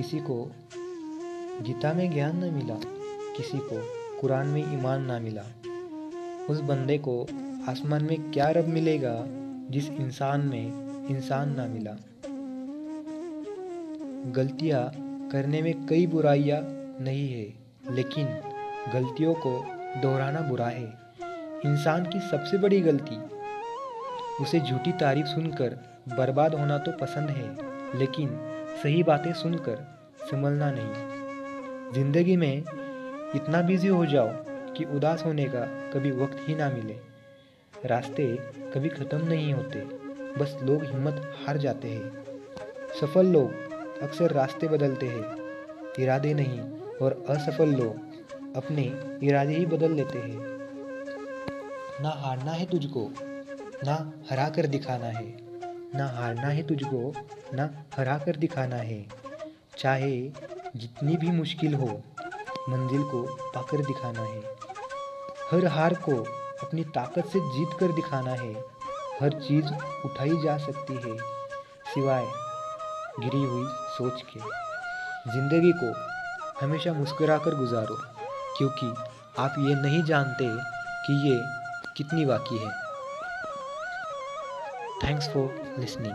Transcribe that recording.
किसी को गीता में ज्ञान न मिला, किसी को कुरान में ईमान ना मिला, उस बंदे को आसमान में क्या रब मिलेगा जिस इंसान में इंसान ना मिला? गलतियाँ करने में कई बुराइयाँ नहीं है, लेकिन गलतियों को दोहराना बुरा है। इंसान की सबसे बड़ी गलती, उसे झूठी तारीफ़ सुनकर बर्बाद होना तो पसंद है, लेकिन सही बातें सुनकर संभलना नहीं। ज़िंदगी में इतना बिज़ी हो जाओ कि उदास होने का कभी वक्त ही ना मिले। रास्ते कभी ख़त्म नहीं होते, बस लोग हिम्मत हार जाते हैं। सफल लोग अक्सर रास्ते बदलते हैं, इरादे नहीं और असफल लोग अपने इरादे ही बदल लेते हैं। ना हारना है तुझको, ना हरा कर दिखाना है। ना हारना है तुझको, ना हरा कर दिखाना है। चाहे जितनी भी मुश्किल हो, मंजिल को पाकर दिखाना है। हर हार को अपनी ताकत से जीत कर दिखाना है। हर चीज़ उठाई जा सकती है, सिवाय गिरी हुई सोच के। ज़िंदगी को हमेशा मुस्कुरा कर गुजारो, क्योंकि आप ये नहीं जानते कि ये कितनी बाकी है। Thanks for listening